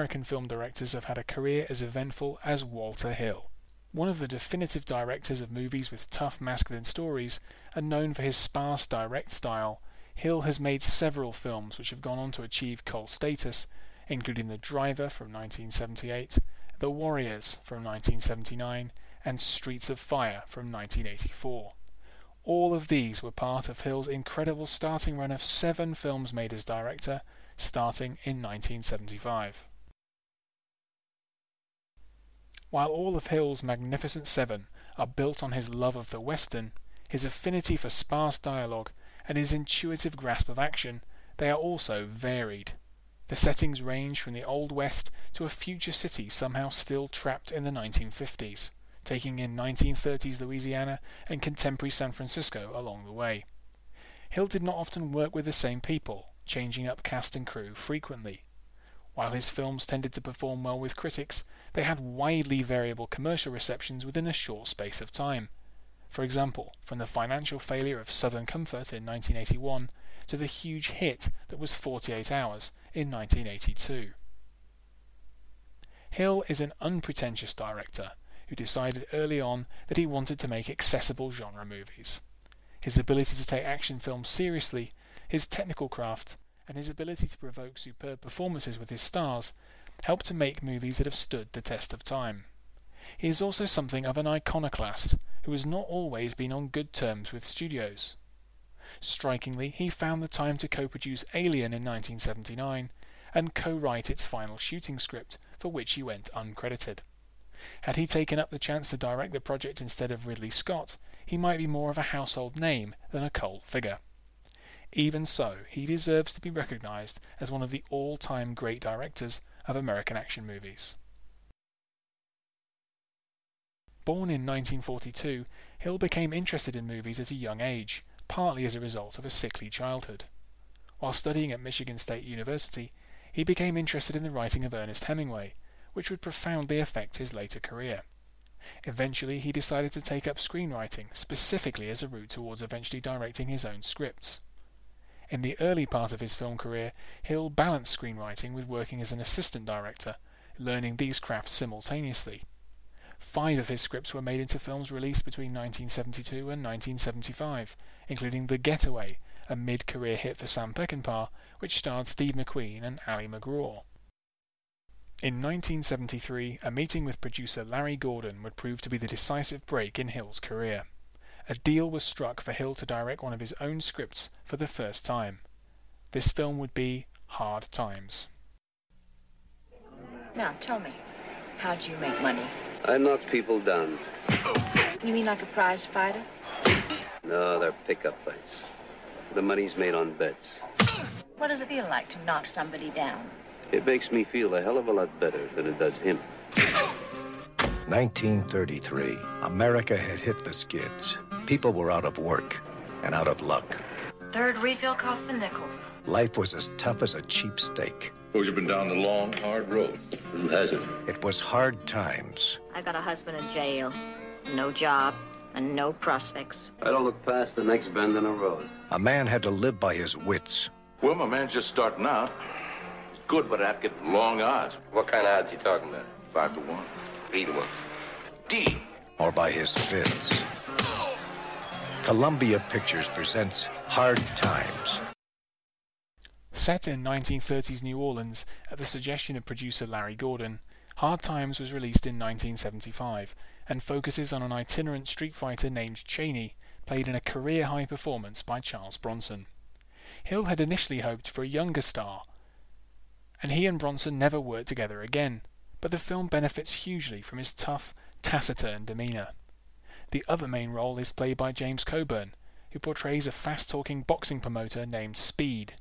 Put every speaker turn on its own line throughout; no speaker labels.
American film directors have had a career as eventful as Walter Hill. One of the definitive directors of movies with tough masculine stories and known for his sparse direct style, Hill has made several films which have gone on to achieve cult status, including The Driver from 1978, The Warriors from 1979, and Streets of Fire from 1984. All of these were part of Hill's incredible starting run of seven films made as director, starting in 1975. While all of Hill's magnificent seven are built on his love of the Western, his affinity for sparse dialogue, and his intuitive grasp of action, they are also varied. The settings range from the Old West to a future city somehow still trapped in the 1950s, taking in 1930s Louisiana and contemporary San Francisco along the way. Hill did not often work with the same people, changing up cast and crew frequently. While his films tended to perform well with critics, they had widely variable commercial receptions within a short space of time. For example, from the financial failure of Southern Comfort in 1981 to the huge hit that was 48 Hours in 1982. Hill is an unpretentious director who decided early on that he wanted to make accessible genre movies. His ability to take action films seriously, his technical craft, and his ability to provoke superb performances with his stars helped to make movies that have stood the test of time. He is also something of an iconoclast who has not always been on good terms with studios. Strikingly, he found the time to co-produce Alien in 1979 and co-write its final shooting script, for which he went uncredited. Had he taken up the chance to direct the project instead of Ridley Scott, he might be more of a household name than a cult figure. Even so, he deserves to be recognized as one of the all-time great directors of American action movies. Born in 1942, Hill became interested in movies at a young age, partly as a result of a sickly childhood. While studying at Michigan State University, he became interested in the writing of Ernest Hemingway, which would profoundly affect his later career. Eventually, he decided to take up screenwriting, specifically as a route towards eventually directing his own scripts. In the early part of his film career, Hill balanced screenwriting with working as an assistant director, learning these crafts simultaneously. Five of his scripts were made into films released between 1972 and 1975, including The Getaway, a mid-career hit for Sam Peckinpah, which starred Steve McQueen and Ali MacGraw. In 1973, a meeting with producer Larry Gordon would prove to be the decisive break in Hill's career a deal was struck for Hill to direct one of his own scripts for the first time. This film would be Hard Times.
Now, tell me, how'd you make money?
I knock people down.
You mean like a prize fighter?
No, they're pickup fights. The money's made on bets.
What does it feel like to knock somebody down?
It makes me feel a hell of a lot better than it does him.
1933. America had hit the skids. People were out of work and out of luck.
Third refill costs a nickel.
Life was as tough as a cheap steak.
Suppose you've been down the long, hard road.
Who hasn't?
It was hard times.
I got a husband in jail, no job, and no prospects.
I don't look past the next bend in the road.
A man had to live by his wits.
Well, my man's just starting out. He's good, but I'd get long odds.
What kind of odds you talking about?
Five to one.
Three to one.
D.
Or by his fists. Columbia Pictures presents Hard Times.
Set in 1930s New Orleans at the suggestion of producer Larry Gordon, Hard Times was released in 1975 and focuses on an itinerant street fighter named Chaney, played in a career high performance by Charles Bronson. Hill had initially hoped for a younger star, and he and Bronson never worked together again, but the film benefits hugely from his tough, taciturn demeanour. The other main role is played by James Coburn, who portrays a fast-talking boxing promoter named Speed.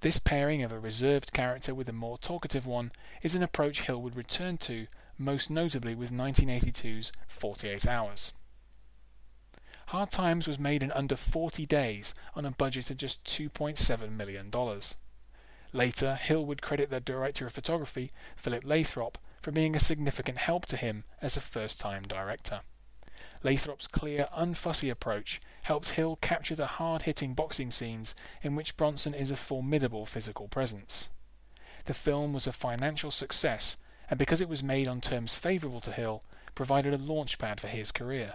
This pairing of a reserved character with a more talkative one is an approach Hill would return to, most notably with 1982's 48 Hours. Hard Times was made in under 40 days on a budget of just $2.7 million. Later, Hill would credit the director of photography, Philip Lathrop, for being a significant help to him as a first-time director. Lathrop's clear, unfussy approach helped Hill capture the hard-hitting boxing scenes in which Bronson is a formidable physical presence. The film was a financial success, and because it was made on terms favourable to Hill, provided a launchpad for his career.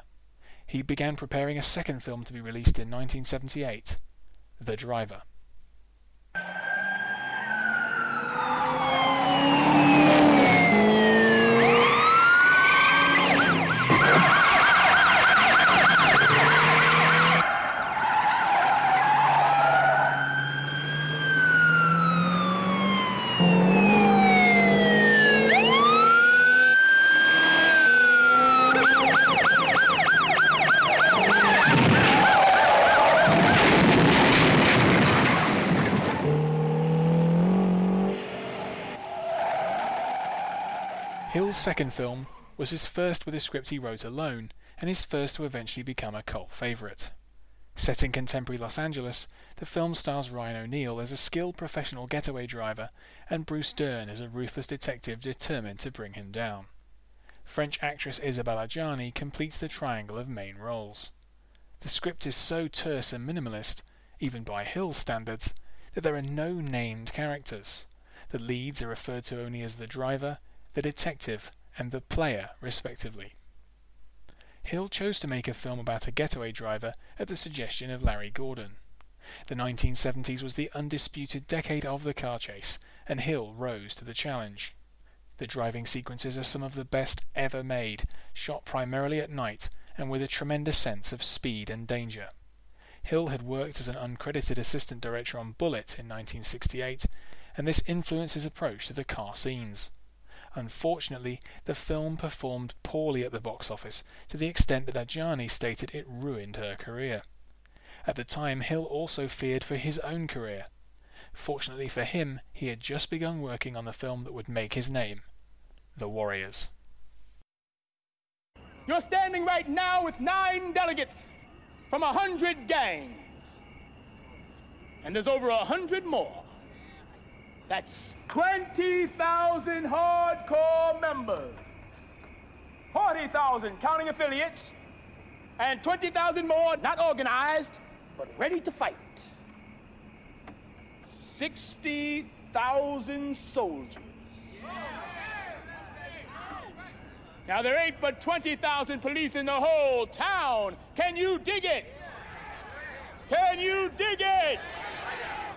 He began preparing a second film to be released in 1978, The Driver. Hill's second film was his first with a script he wrote alone, and his first to eventually become a cult favourite. Set in contemporary Los Angeles, the film stars Ryan O'Neal as a skilled professional getaway driver and Bruce Dern as a ruthless detective determined to bring him down. French actress Isabelle Adjani completes the triangle of main roles. The script is so terse and minimalist, even by Hill's standards, that there are no named characters. The leads are referred to only as the driver, the detective, and the player, respectively. Hill chose to make a film about a getaway driver at the suggestion of Larry Gordon. The 1970s was the undisputed decade of the car chase, and Hill rose to the challenge. The driving sequences are some of the best ever made, shot primarily at night and with a tremendous sense of speed and danger. Hill had worked as an uncredited assistant director on Bullitt in 1968, and this influenced his approach to the car scenes. Unfortunately, the film performed poorly at the box office, to the extent that Adjani stated it ruined her career. At the time, Hill also feared for his own career. Fortunately for him, he had just begun working on the film that would make his name The Warriors.
You're standing right now with nine delegates from a hundred gangs. And there's over a hundred more that's 20,000 hardcore members, 40,000 counting affiliates, and 20,000 more not organized, but ready to fight. 60,000 soldiers. Now, there ain't but 20,000 police in the whole town. Can you dig it? Can you dig it?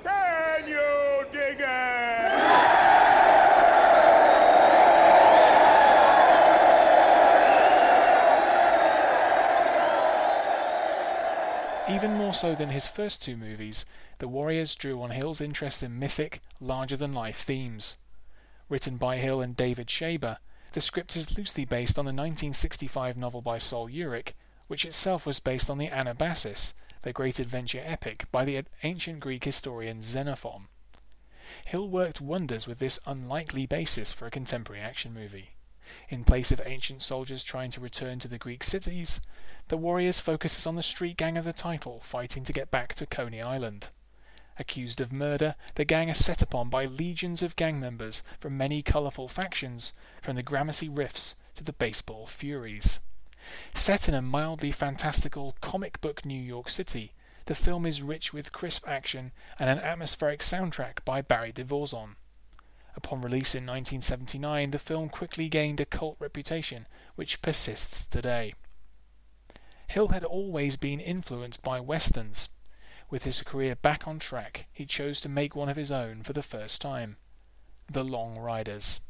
Can you dig it?
Even more so than his first two movies, The Warriors drew on Hill's interest in mythic, larger than life themes. Written by Hill and David Shaber, the script is loosely based on the 1965 novel by Sol Yurick, which itself was based on the Anabasis, the great adventure epic by the ancient Greek historian Xenophon. Hill worked wonders with this unlikely basis for a contemporary action movie. In place of ancient soldiers trying to return to the Greek cities, the Warriors focuses on the street gang of the title fighting to get back to Coney Island. Accused of murder, the gang are set upon by legions of gang members from many colourful factions, from the Gramercy Riffs to the Baseball Furies. Set in a mildly fantastical comic book New York City, the film is rich with crisp action and an atmospheric soundtrack by Barry De Vorzon. Upon release in 1979, the film quickly gained a cult reputation, which persists today. Hill had always been influenced by westerns. With his career back on track, he chose to make one of his own for the first time The Long Riders.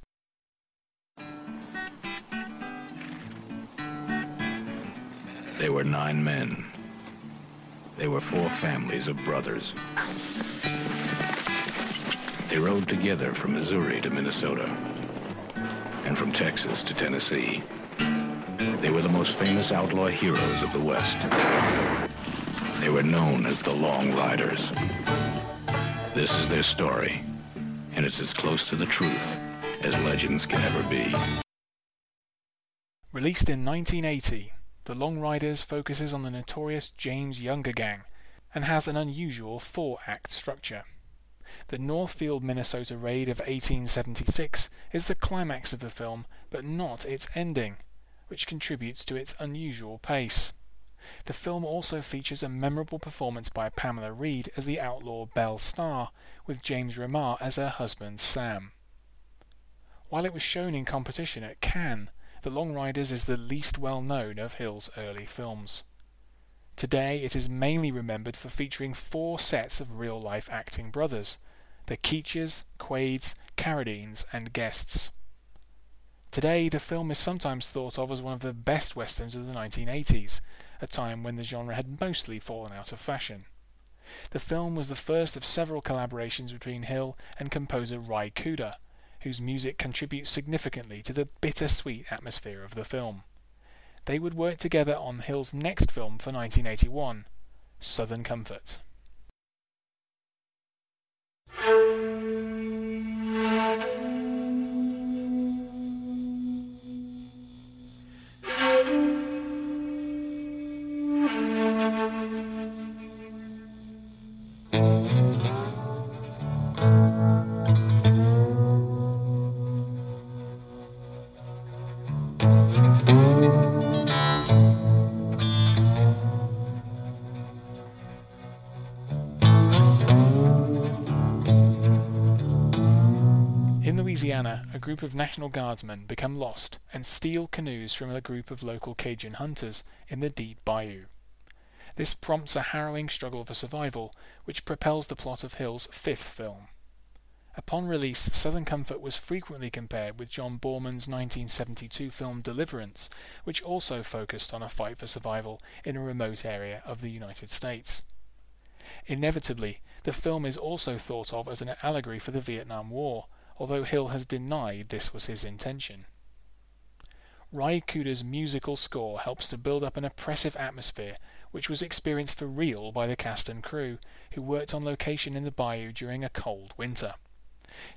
They were nine men. They were four families of brothers. They rode together from Missouri to Minnesota and from Texas to Tennessee. They were the most famous outlaw heroes of the West. They were known as the Long Riders. This is their story, and it's as close to the truth as legends can ever be.
Released in 1980, the Long Riders focuses on the notorious James Younger gang and has an unusual four act structure. The Northfield, Minnesota raid of 1876 is the climax of the film, but not its ending, which contributes to its unusual pace. The film also features a memorable performance by Pamela Reed as the outlaw Belle Starr, with James Remar as her husband Sam. While it was shown in competition at Cannes, The Long Riders is the least well known of Hill's early films. Today it is mainly remembered for featuring four sets of real life acting brothers the Keaches, Quaids, Carradines, and Guests. Today, the film is sometimes thought of as one of the best westerns of the 1980s, a time when the genre had mostly fallen out of fashion. The film was the first of several collaborations between Hill and composer Ry Cooder, whose music contributes significantly to the bittersweet atmosphere of the film. They would work together on Hill's next film for 1981, Southern Comfort. Louisiana, a group of National Guardsmen become lost and steal canoes from a group of local Cajun hunters in the deep bayou. This prompts a harrowing struggle for survival, which propels the plot of Hill's fifth film. Upon release, Southern Comfort was frequently compared with John Boorman's 1972 film Deliverance, which also focused on a fight for survival in a remote area of the United States. Inevitably, the film is also thought of as an allegory for the Vietnam War, although Hill has denied this was his intention. Ry Cooder's musical score helps to build up an oppressive atmosphere which was experienced for real by the cast and crew, who worked on location in the bayou during a cold winter.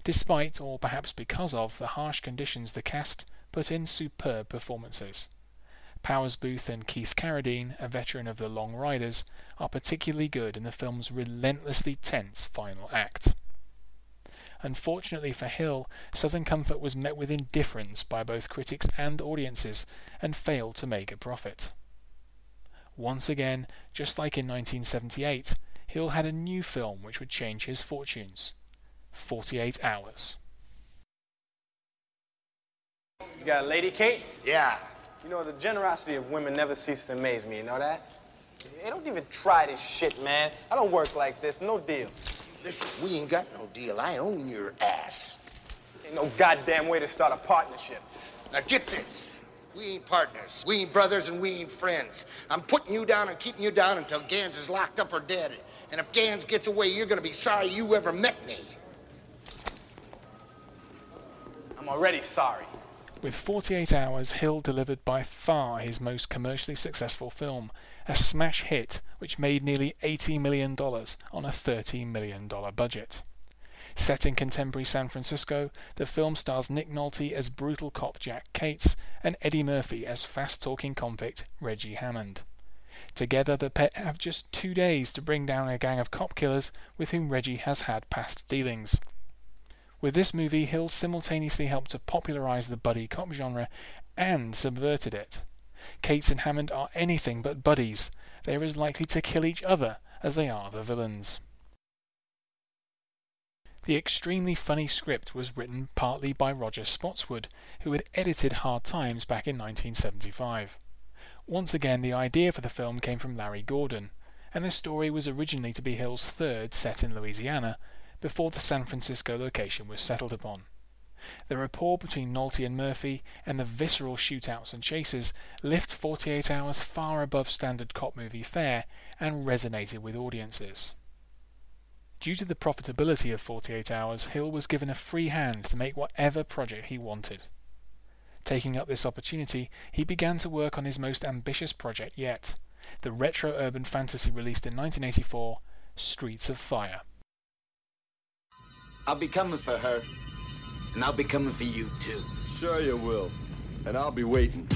Despite, or perhaps because of, the harsh conditions the cast put in superb performances. Powers Boothe and Keith Carradine, a veteran of the Long Riders, are particularly good in the film's relentlessly tense final act. Unfortunately for Hill, Southern Comfort was met with indifference by both critics and audiences and failed to make a profit. Once again, just like in 1978, Hill had a new film which would change his fortunes 48 Hours.
You got lady, Kate?
Yeah.
You know, the generosity of women never ceases to amaze me, you know that? Hey, don't even try this shit, man. I don't work like this, no deal.
Listen, we ain't got no deal. I own your ass.
Ain't no goddamn way to start a partnership.
Now get this. We ain't partners. We ain't brothers and we ain't friends. I'm putting you down and keeping you down until Ganz is locked up or dead. And if Ganz gets away, you're gonna be sorry you ever met me.
I'm already sorry.
With 48 Hours, Hill delivered by far his most commercially successful film, a smash hit which made nearly $80 million on a $13 million budget. Set in contemporary San Francisco, the film stars Nick Nolte as brutal cop Jack Cates and Eddie Murphy as fast talking convict Reggie Hammond. Together, the pair have just two days to bring down a gang of cop killers with whom Reggie has had past dealings. With this movie, Hill simultaneously helped to popularize the buddy cop genre and subverted it. Cates and Hammond are anything but buddies. They are as likely to kill each other as they are the villains. The extremely funny script was written partly by Roger Spottiswoode, who had edited Hard Times back in 1975. Once again, the idea for the film came from Larry Gordon, and the story was originally to be Hill's third set in Louisiana, before the San Francisco location was settled upon. The rapport between Nolte and Murphy and the visceral shootouts and chases lift 48 Hours far above standard cop movie fare and resonated with audiences. Due to the profitability of 48 Hours, Hill was given a free hand to make whatever project he wanted. Taking up this opportunity, he began to work on his most ambitious project yet, the retro urban fantasy released in 1984, Streets of Fire.
I'll be coming for her. And I'll be coming for you, too.
Sure you will. And I'll be waiting.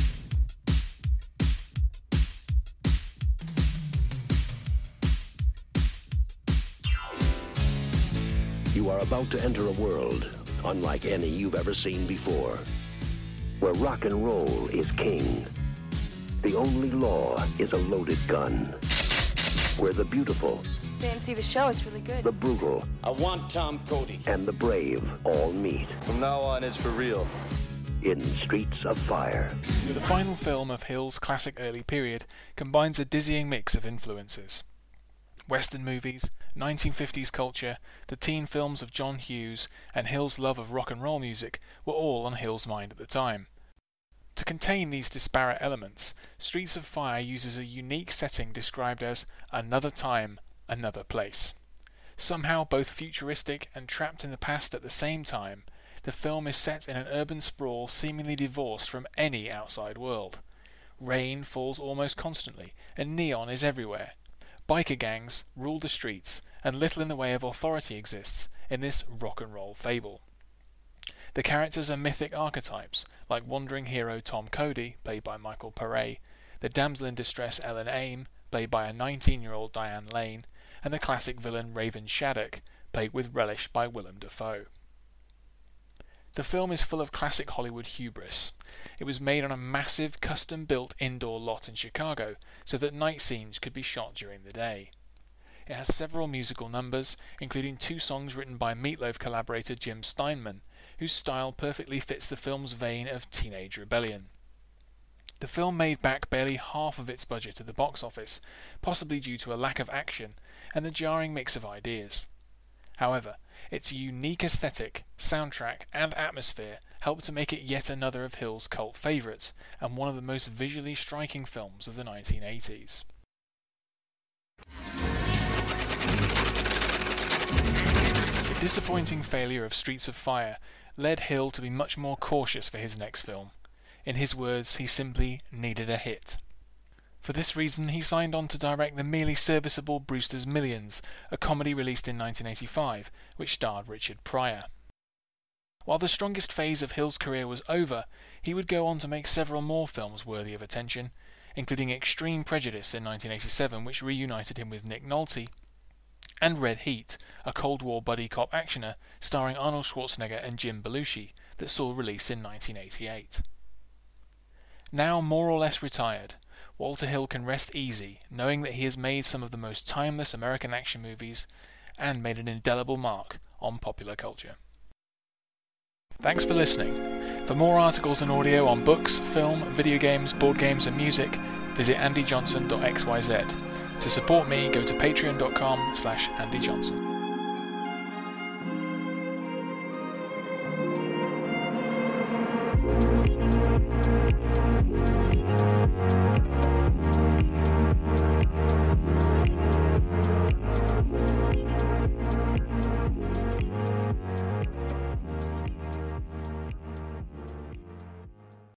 You are about to enter a world unlike any you've ever seen before, where rock and roll is king. The only law is a loaded gun, where the beautiful
stay and see the show. It's really good.
The brutal.
I want Tom Cody.
And the brave all meet.
From now on, it's for real.
In Streets of Fire.
The final film of Hill's classic early period combines a dizzying mix of influences. Western movies, 1950s culture, the teen films of John Hughes, and Hill's love of rock and roll music were all on Hill's mind at the time. To contain these disparate elements, Streets of Fire uses a unique setting described as another time, another place. Somehow both futuristic and trapped in the past at the same time, the film is set in an urban sprawl seemingly divorced from any outside world. Rain falls almost constantly, and neon is everywhere. Biker gangs rule the streets, and little in the way of authority exists in this rock and roll fable. The characters are mythic archetypes, like wandering hero Tom Cody, played by Michael Paré, the damsel in distress Ellen Aim, played by a 19-year-old Diane Lane, and the classic villain Raven Shaddock, played with relish by Willem Dafoe. The film is full of classic Hollywood hubris. It was made on a massive custom-built indoor lot in Chicago so that night scenes could be shot during the day. It has several musical numbers, including two songs written by Meatloaf collaborator Jim Steinman, whose style perfectly fits the film's vein of teenage rebellion. The film made back barely half of its budget at the box office, possibly due to a lack of action and the jarring mix of ideas. However, its unique aesthetic, soundtrack, and atmosphere helped to make it yet another of Hill's cult favourites and one of the most visually striking films of the 1980s. The disappointing failure of Streets of Fire led Hill to be much more cautious for his next film. In his words, he simply needed a hit. For this reason, he signed on to direct the merely serviceable Brewster's Millions, a comedy released in 1985, which starred Richard Pryor. While the strongest phase of Hill's career was over, he would go on to make several more films worthy of attention, including Extreme Prejudice in 1987, which reunited him with Nick Nolte, and Red Heat, a Cold War buddy cop actioner starring Arnold Schwarzenegger and Jim Belushi that saw release in 1988. Now more or less retired, Walter Hill can rest easy knowing that he has made some of the most timeless American action movies and made an indelible mark on popular culture. Thanks for listening. For more articles and audio on books, film, video games, board games, and music, visit andyjohnson.xyz. To support me, go to patreon.com slash andyjohnson.